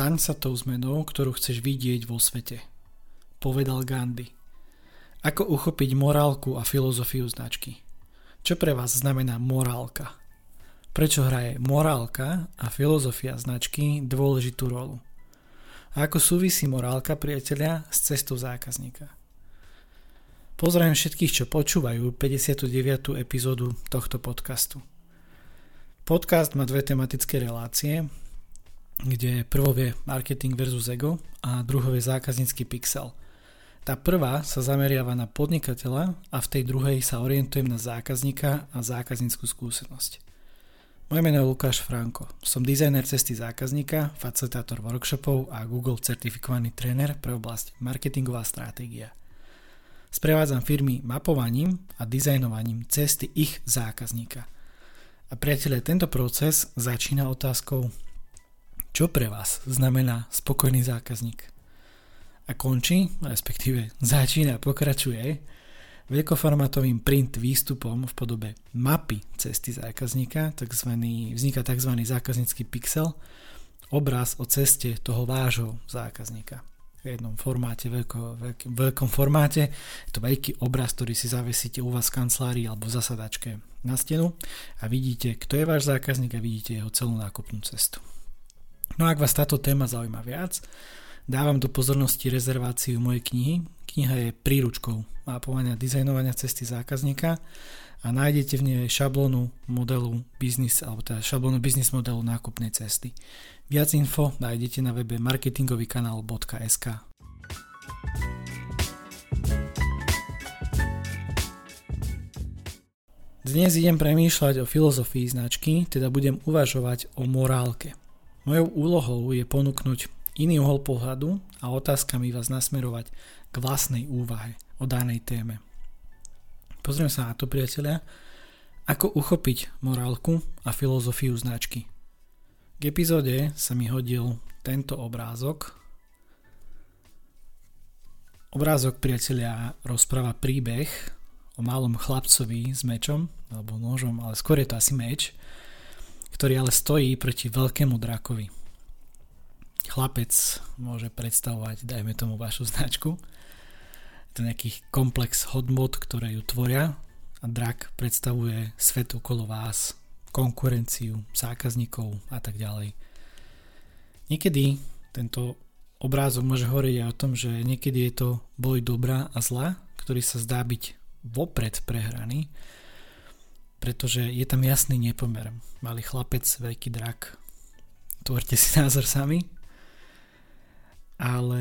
Staň sa tou zmenou, ktorú chceš vidieť vo svete. Povedal Gandhi. Ako uchopiť morálku a filozofiu značky? Čo pre vás znamená morálka? Prečo hraje morálka a filozofia značky dôležitú rolu? A ako súvisí morálka priateľia s cestou zákazníka? Pozdravím všetkých, čo počúvajú 59. epizódu tohto podcastu. Podcast má dve tematické relácie, kde prvou je marketing versus ego a druhou je zákaznícky pixel – tá prvá sa zameriava na podnikateľa a v tej druhej sa orientujem na zákazníka a zákazníckú skúsenosť. Moje meno je Lukáš Franko. Som dizajner cesty zákazníka, facilitátor workshopov a Google certifikovaný tréner pre oblasť marketingová stratégia. Sprevádzam firmy mapovaním a dizajnovaním cesty ich zákazníka. A priatelia, tento proces začína otázkou, čo pre vás znamená spokojný zákazník? a končí, respektíve začína, pokračuje veľkoformátovým print výstupom v podobe mapy cesty zákazníka, takzvaný, vzniká tzv. zákaznícky pixel, obraz o ceste toho vášho zákazníka. V jednom formáte, veľko, veľk, veľkom formáte, je to veľký obraz, ktorý si zavesíte u vás v kancelárii alebo v zasadačke na stenu a vidíte, kto je váš zákazník a vidíte jeho celú nákupnú cestu. No a ak vás táto téma zaujíma viac, Dávam do pozornosti rezerváciu mojej knihy. Kniha je príručkou mapovania dizajnovania cesty zákazníka a nájdete v nej šablónu modelu biznis, alebo teda šablónu biznis modelu nákupnej cesty. Viac info nájdete na webe marketingovýkanál.sk. Dnes idem premýšľať o filozofii značky, teda budem uvažovať o morálke. Mojou úlohou je ponúknuť iný uhol pohľadu a otázkami vás nasmerovať k vlastnej úvahe o danej téme. Pozrieme sa na to, priatelia, ako uchopiť morálku a filozofiu značky. K epizóde sa mi hodil tento obrázok. Obrázok priatelia rozpráva príbeh o malom chlapcovi s mečom, alebo nožom, ale skôr je to asi meč, ktorý ale stojí proti veľkému drakovi chlapec môže predstavovať, dajme tomu vašu značku. Je to nejaký komplex hodnot, ktoré ju tvoria a drak predstavuje svet okolo vás, konkurenciu, zákazníkov a tak ďalej. Niekedy tento obrázok môže hovoriť aj o tom, že niekedy je to boj dobrá a zla, ktorý sa zdá byť vopred prehraný, pretože je tam jasný nepomer. Malý chlapec, veľký drak. Tvorte si názor sami ale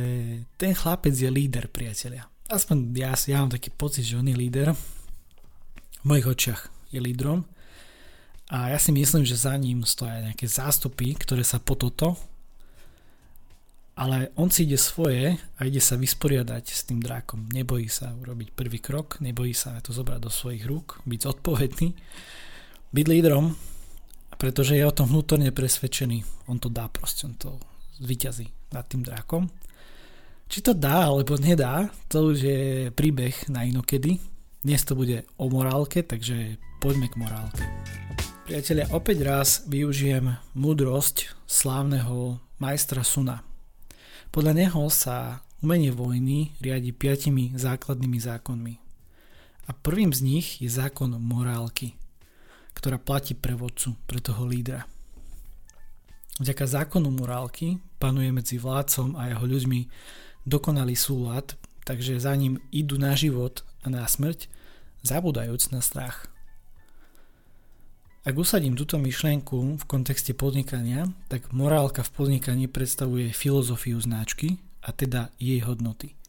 ten chlapec je líder, priatelia. Aspoň ja, ja mám taký pocit, že on je líder. V mojich očiach je lídrom. A ja si myslím, že za ním stoja nejaké zástupy, ktoré sa po toto ale on si ide svoje a ide sa vysporiadať s tým drákom. Nebojí sa urobiť prvý krok, nebojí sa to zobrať do svojich rúk, byť zodpovedný, byť lídrom, pretože je o tom vnútorne presvedčený. On to dá proste, on to zvyťazí nad tým drakom. Či to dá alebo nedá, to už je príbeh na inokedy. Dnes to bude o morálke, takže poďme k morálke. Priatelia, opäť raz využijem múdrosť slávneho majstra Suna. Podľa neho sa umenie vojny riadi piatimi základnými zákonmi. A prvým z nich je zákon morálky, ktorá platí pre vodcu, pre toho lídra. Vďaka zákonu morálky panuje medzi vládcom a jeho ľuďmi dokonalý súlad, takže za ním idú na život a na smrť, zabúdajúc na strach. Ak usadím túto myšlienku v kontexte podnikania, tak morálka v podnikaní predstavuje filozofiu značky a teda jej hodnoty.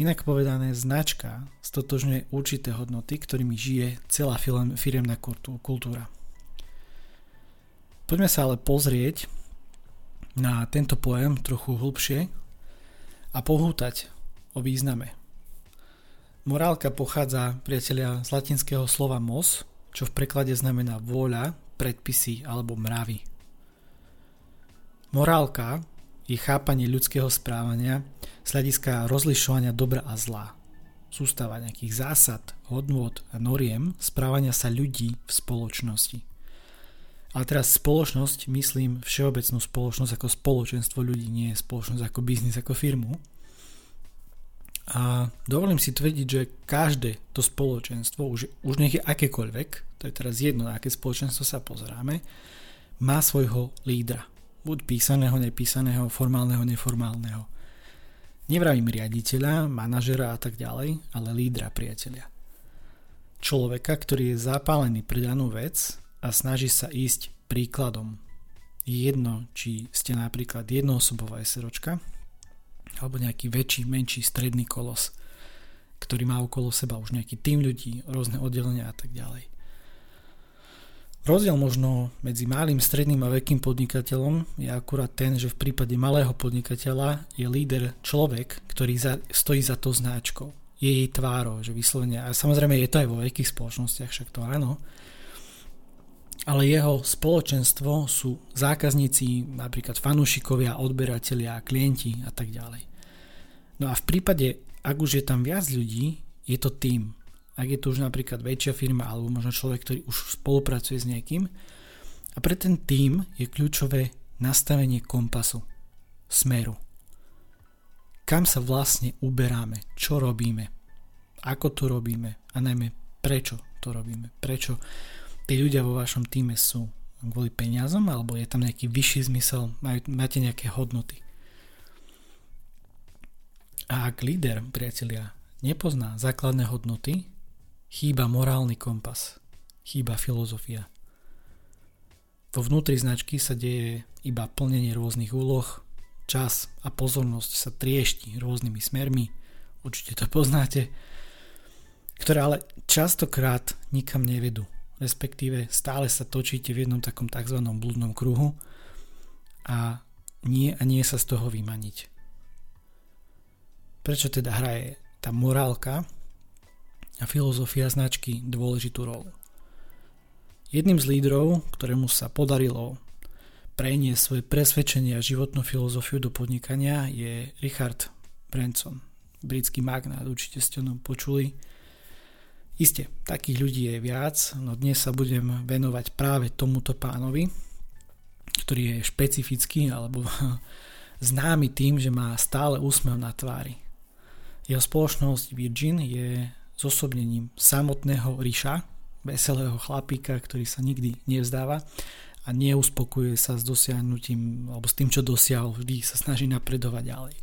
Inak povedané, značka stotožňuje určité hodnoty, ktorými žije celá firemná kultúra. Poďme sa ale pozrieť na tento pojem trochu hlbšie a pohútať o význame. Morálka pochádza, priatelia, z latinského slova mos, čo v preklade znamená vôľa, predpisy alebo mravy. Morálka je chápanie ľudského správania z hľadiska rozlišovania dobra a zla. Sústava nejakých zásad, hodnôt a noriem správania sa ľudí v spoločnosti. Ale teraz spoločnosť, myslím všeobecnú spoločnosť ako spoločenstvo ľudí, nie spoločnosť ako biznis, ako firmu. A dovolím si tvrdiť, že každé to spoločenstvo, už, už nech je akékoľvek, to je teraz jedno, na aké spoločenstvo sa pozeráme, má svojho lídra. Buď písaného, nepísaného, formálneho, neformálneho. Nevravím riaditeľa, manažera a tak ďalej, ale lídra, priatelia. Človeka, ktorý je zapálený pre danú vec a snaží sa ísť príkladom. Jedno, či ste napríklad jednoosobová SROčka, alebo nejaký väčší, menší stredný kolos, ktorý má okolo seba už nejaký tým ľudí, rôzne oddelenia a tak ďalej. Rozdiel možno medzi malým, stredným a veľkým podnikateľom je akurát ten, že v prípade malého podnikateľa je líder človek, ktorý za, stojí za to značkou. Je jej tvárou, že vyslovene, a samozrejme je to aj vo veľkých spoločnostiach, však to áno, ale jeho spoločenstvo sú zákazníci, napríklad fanúšikovia, odberatelia, klienti a tak ďalej. No a v prípade, ak už je tam viac ľudí, je to tým. Ak je to už napríklad väčšia firma alebo možno človek, ktorý už spolupracuje s niekým. A pre ten tým je kľúčové nastavenie kompasu, smeru. Kam sa vlastne uberáme, čo robíme, ako to robíme a najmä prečo to robíme, prečo tí ľudia vo vašom týme sú kvôli peniazom, alebo je tam nejaký vyšší zmysel, majú, máte nejaké hodnoty. A ak líder, priatelia, nepozná základné hodnoty, chýba morálny kompas, chýba filozofia. Vo vnútri značky sa deje iba plnenie rôznych úloh, čas a pozornosť sa triešti rôznymi smermi, určite to poznáte, ktoré ale častokrát nikam nevedú respektíve stále sa točíte v jednom takom tzv. blúdnom kruhu a nie a nie sa z toho vymaniť. Prečo teda hraje tá morálka a filozofia značky dôležitú rolu? Jedným z lídrov, ktorému sa podarilo preniesť svoje presvedčenie a životnú filozofiu do podnikania je Richard Branson, britský magnát, určite ste o počuli Isté, takých ľudí je viac, no dnes sa budem venovať práve tomuto pánovi, ktorý je špecifický alebo známy tým, že má stále úsmev na tvári. Jeho spoločnosť Virgin je zosobnením samotného Ríša, veselého chlapíka, ktorý sa nikdy nevzdáva a neuspokuje sa s dosiahnutím alebo s tým, čo dosiahol, vždy sa snaží napredovať ďalej.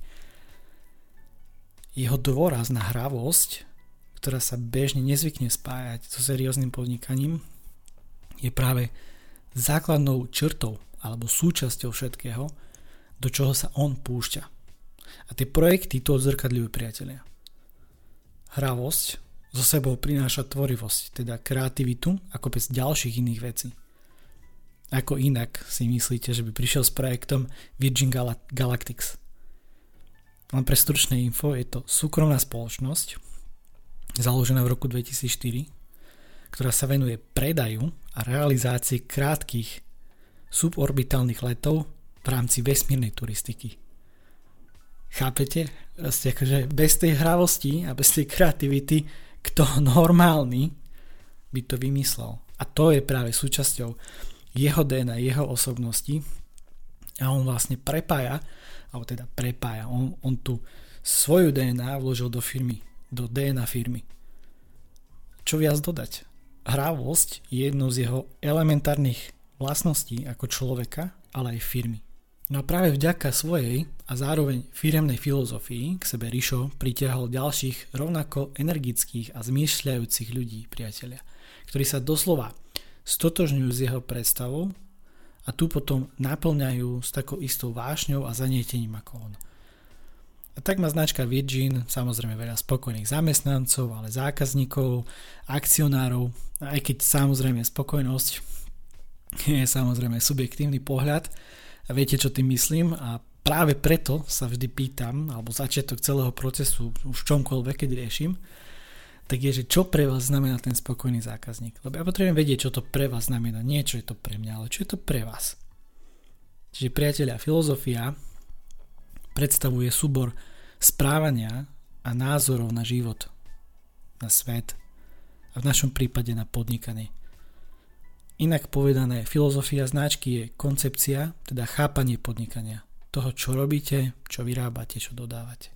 Jeho dôraz na hravosť ktorá sa bežne nezvykne spájať so serióznym podnikaním, je práve základnou črtou alebo súčasťou všetkého, do čoho sa on púšťa. A tie projekty to odzrkadľujú priatelia. Hravosť zo sebou prináša tvorivosť, teda kreativitu a kopec ďalších iných vecí. Ako inak si myslíte, že by prišiel s projektom Virgin Galactics? Len pre stručné info, je to súkromná spoločnosť, založená v roku 2004, ktorá sa venuje predaju a realizácii krátkých suborbitálnych letov v rámci vesmírnej turistiky. Chápete? Proste akože bez tej hravosti a bez tej kreativity, kto normálny by to vymyslel. A to je práve súčasťou jeho DNA, jeho osobnosti a on vlastne prepája, alebo teda prepája, on, on tu svoju DNA vložil do firmy do DNA firmy. Čo viac dodať? Hrávosť je jednou z jeho elementárnych vlastností ako človeka, ale aj firmy. No a práve vďaka svojej a zároveň firemnej filozofii k sebe Rišo pritiahol ďalších rovnako energických a zmýšľajúcich ľudí, priatelia, ktorí sa doslova stotožňujú s jeho predstavou a tu potom naplňajú s takou istou vášňou a zanietením ako on. Tak má značka Virgin samozrejme veľa spokojných zamestnancov, ale zákazníkov, akcionárov, aj keď samozrejme spokojnosť je samozrejme subjektívny pohľad viete čo tým myslím a práve preto sa vždy pýtam, alebo začiatok celého procesu už čomkoľvek, keď riešim, tak je, že čo pre vás znamená ten spokojný zákazník. Lebo ja potrebujem vedieť, čo to pre vás znamená. Nie, čo je to pre mňa, ale čo je to pre vás. Čiže priatelia, filozofia predstavuje súbor správania a názorov na život, na svet a v našom prípade na podnikanie. Inak povedané, filozofia značky je koncepcia, teda chápanie podnikania. Toho, čo robíte, čo vyrábate, čo dodávate.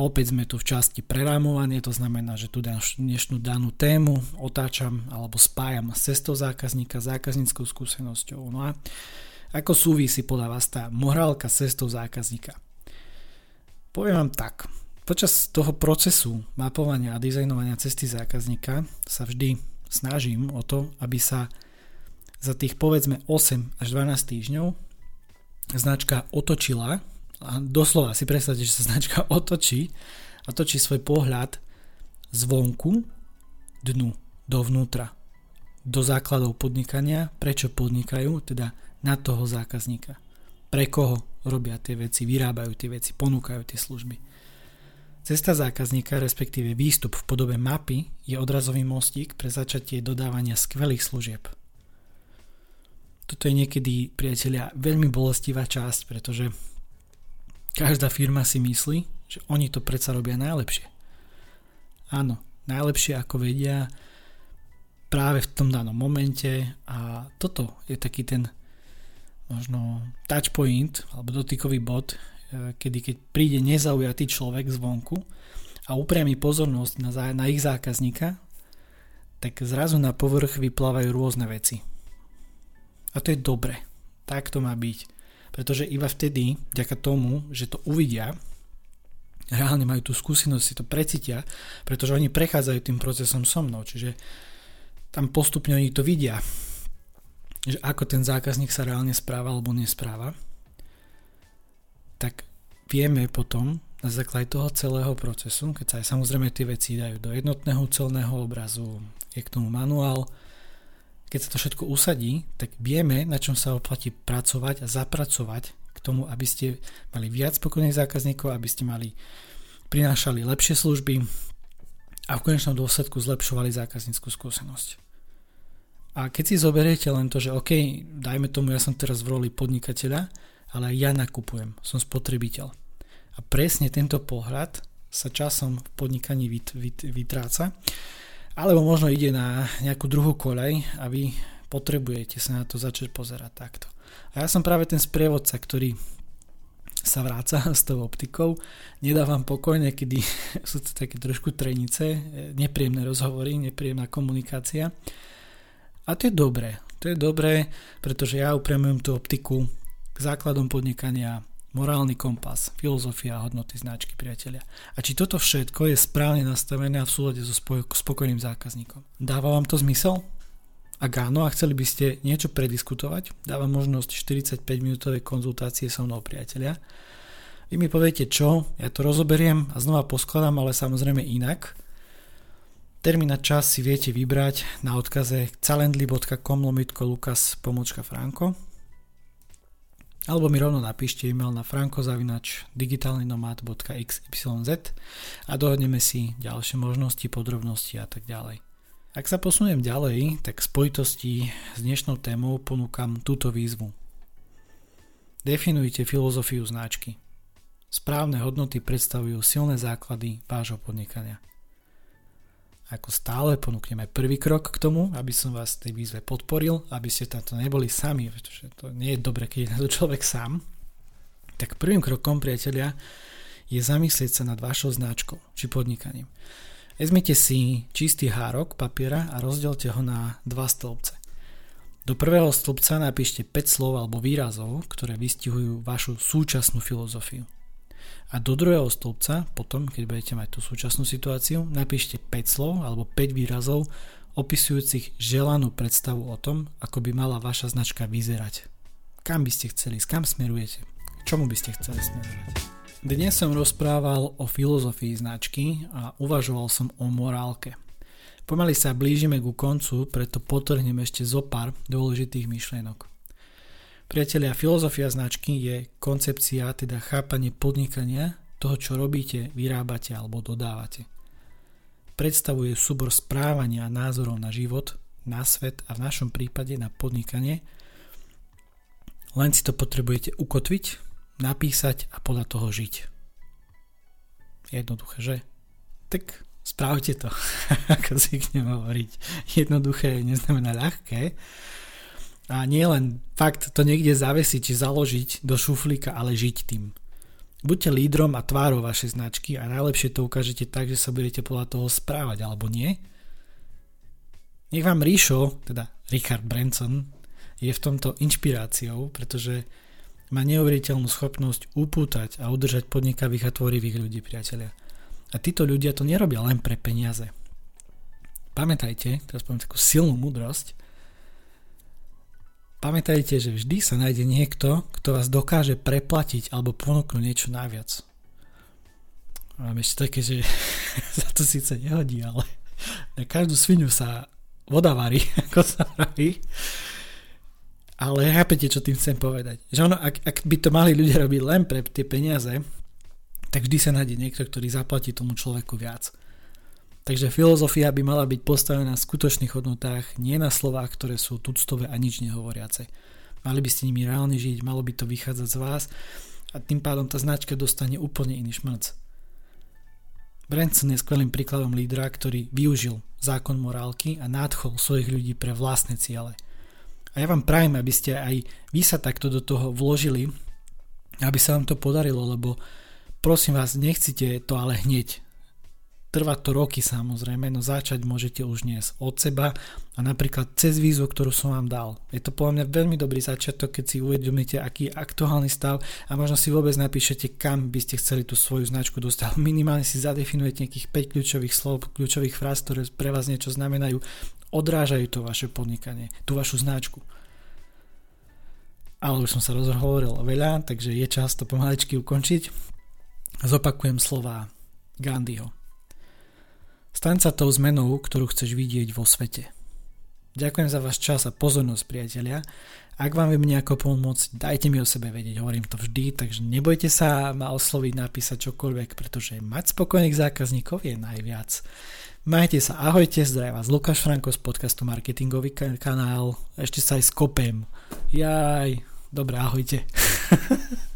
Opäť sme tu v časti prerámovanie, to znamená, že tu dnešnú danú tému otáčam alebo spájam s cestou zákazníka, zákazníckou skúsenosťou. No a ako súvisí podľa vás tá morálka s cestou zákazníka? Poviem vám tak. Počas toho procesu mapovania a dizajnovania cesty zákazníka sa vždy snažím o to, aby sa za tých povedzme 8 až 12 týždňov značka otočila a doslova si predstavte, že sa značka otočí a točí svoj pohľad zvonku dnu, dovnútra, do základov podnikania, prečo podnikajú, teda na toho zákazníka. Pre koho robia tie veci, vyrábajú tie veci, ponúkajú tie služby. Cesta zákazníka, respektíve výstup v podobe mapy, je odrazový mostík pre začatie dodávania skvelých služieb. Toto je niekedy, priatelia, veľmi bolestivá časť, pretože Každá firma si myslí, že oni to predsa robia najlepšie. Áno, najlepšie ako vedia práve v tom danom momente a toto je taký ten možno touch point alebo dotykový bod, e, kedy keď príde nezaujatý človek zvonku a upriami pozornosť na, na ich zákazníka, tak zrazu na povrch vyplávajú rôzne veci. A to je dobre. Tak to má byť. Pretože iba vtedy, vďaka tomu, že to uvidia, reálne majú tú skúsenosť, si to precítia, pretože oni prechádzajú tým procesom so mnou, čiže tam postupne oni to vidia, že ako ten zákazník sa reálne správa alebo nespráva, tak vieme potom na základe toho celého procesu, keď sa aj samozrejme tie veci dajú do jednotného celného obrazu, je k tomu manuál, keď sa to všetko usadí, tak vieme, na čom sa oplatí pracovať a zapracovať k tomu, aby ste mali viac spokojných zákazníkov, aby ste mali prinášali lepšie služby a v konečnom dôsledku zlepšovali zákazníckú skúsenosť. A keď si zoberiete len to, že OK, dajme tomu, ja som teraz v roli podnikateľa, ale ja nakupujem, som spotrebiteľ. A presne tento pohľad sa časom v podnikaní vyt, vyt, vytráca alebo možno ide na nejakú druhú kolej a vy potrebujete sa na to začať pozerať takto. A ja som práve ten sprievodca, ktorý sa vráca s tou optikou, nedávam pokoj, niekedy sú to také trošku trenice, nepríjemné rozhovory, nepríjemná komunikácia. A to je dobré. To je dobré, pretože ja upriamujem tú optiku k základom podnikania, morálny kompas, filozofia a hodnoty značky priatelia. A či toto všetko je správne nastavené a v súlade so spokojným zákazníkom. Dáva vám to zmysel? Ak áno a chceli by ste niečo prediskutovať, dávam možnosť 45 minútovej konzultácie so mnou priatelia. Vy mi poviete čo, ja to rozoberiem a znova poskladám, ale samozrejme inak. Termín a čas si viete vybrať na odkaze calendly.com lomitko lukas pomočka franko alebo mi rovno napíšte e-mail na frankozavinač digitálnynomad.xyz a dohodneme si ďalšie možnosti, podrobnosti a tak ďalej. Ak sa posuniem ďalej, tak v spojitosti s dnešnou témou ponúkam túto výzvu. Definujte filozofiu značky. Správne hodnoty predstavujú silné základy vášho podnikania ako stále ponúkneme prvý krok k tomu, aby som vás v tej výzve podporil, aby ste tam neboli sami, pretože to nie je dobre, keď je na to človek sám. Tak prvým krokom, priatelia, je zamyslieť sa nad vašou značkou či podnikaním. Vezmite si čistý hárok papiera a rozdielte ho na dva stĺpce. Do prvého stĺpca napíšte 5 slov alebo výrazov, ktoré vystihujú vašu súčasnú filozofiu. A do druhého stĺpca, potom, keď budete mať tú súčasnú situáciu, napíšte 5 slov alebo 5 výrazov opisujúcich želanú predstavu o tom, ako by mala vaša značka vyzerať. Kam by ste chceli, kam smerujete, k čomu by ste chceli smerovať. Dnes som rozprával o filozofii značky a uvažoval som o morálke. Pomaly sa blížime ku koncu, preto potrhnem ešte zo pár dôležitých myšlienok. Priatelia, filozofia značky je koncepcia, teda chápanie podnikania, toho, čo robíte, vyrábate alebo dodávate. Predstavuje súbor správania a názorov na život, na svet a v našom prípade na podnikanie. Len si to potrebujete ukotviť, napísať a podľa toho žiť. Jednoduché, že? Tak Spravte to, ako zvyknem hovoriť. Jednoduché neznamená ľahké. A nie len fakt to niekde zavesiť či založiť do šuflíka, ale žiť tým. Buďte lídrom a tvárou vašej značky a najlepšie to ukážete tak, že sa budete podľa toho správať, alebo nie. Nech vám Ríšo, teda Richard Branson, je v tomto inšpiráciou, pretože má neuveriteľnú schopnosť upútať a udržať podnikavých a tvorivých ľudí, priatelia. A títo ľudia to nerobia len pre peniaze. Pamätajte, teraz poviem takú silnú múdrosť, pamätajte, že vždy sa nájde niekto, kto vás dokáže preplatiť alebo ponúknuť niečo naviac. Mám ešte také, že sa to síce nehodí, ale na každú svinu sa voda varí, ako sa praví. Ale chápete, čo tým chcem povedať. Že ono, ak, ak by to mali ľudia robiť len pre tie peniaze, tak vždy sa nájde niekto, ktorý zaplatí tomu človeku viac. Takže filozofia by mala byť postavená na skutočných hodnotách, nie na slovách, ktoré sú tuctové a nič nehovoriace. Mali by ste nimi reálne žiť, malo by to vychádzať z vás a tým pádom tá značka dostane úplne iný šmrc. Branson je skvelým príkladom lídra, ktorý využil zákon morálky a nádchol svojich ľudí pre vlastné ciele. A ja vám prajem, aby ste aj vy sa takto do toho vložili, aby sa vám to podarilo, lebo Prosím vás, nechcite to ale hneď. Trvá to roky samozrejme, no začať môžete už dnes od seba a napríklad cez výzvu, ktorú som vám dal. Je to podľa mňa veľmi dobrý začiatok, keď si uvedomíte, aký je aktuálny stav a možno si vôbec napíšete, kam by ste chceli tú svoju značku dostať. Minimálne si zadefinujete nejakých 5 kľúčových slov, kľúčových fráz, ktoré pre vás niečo znamenajú, odrážajú to vaše podnikanie, tú vašu značku. Ale už som sa rozhovoril veľa, takže je čas to pomaličky ukončiť. Zopakujem slova Gandhiho. Staň sa tou zmenou, ktorú chceš vidieť vo svete. Ďakujem za váš čas a pozornosť, priatelia. Ak vám viem nejako pomôcť, dajte mi o sebe vedieť, hovorím to vždy, takže nebojte sa ma osloviť, napísať čokoľvek, pretože mať spokojných zákazníkov je najviac. Majte sa, ahojte, zdraví vás Lukáš Franko z podcastu Marketingový kanál, ešte sa aj skopem. Jaj, dobre, ahojte.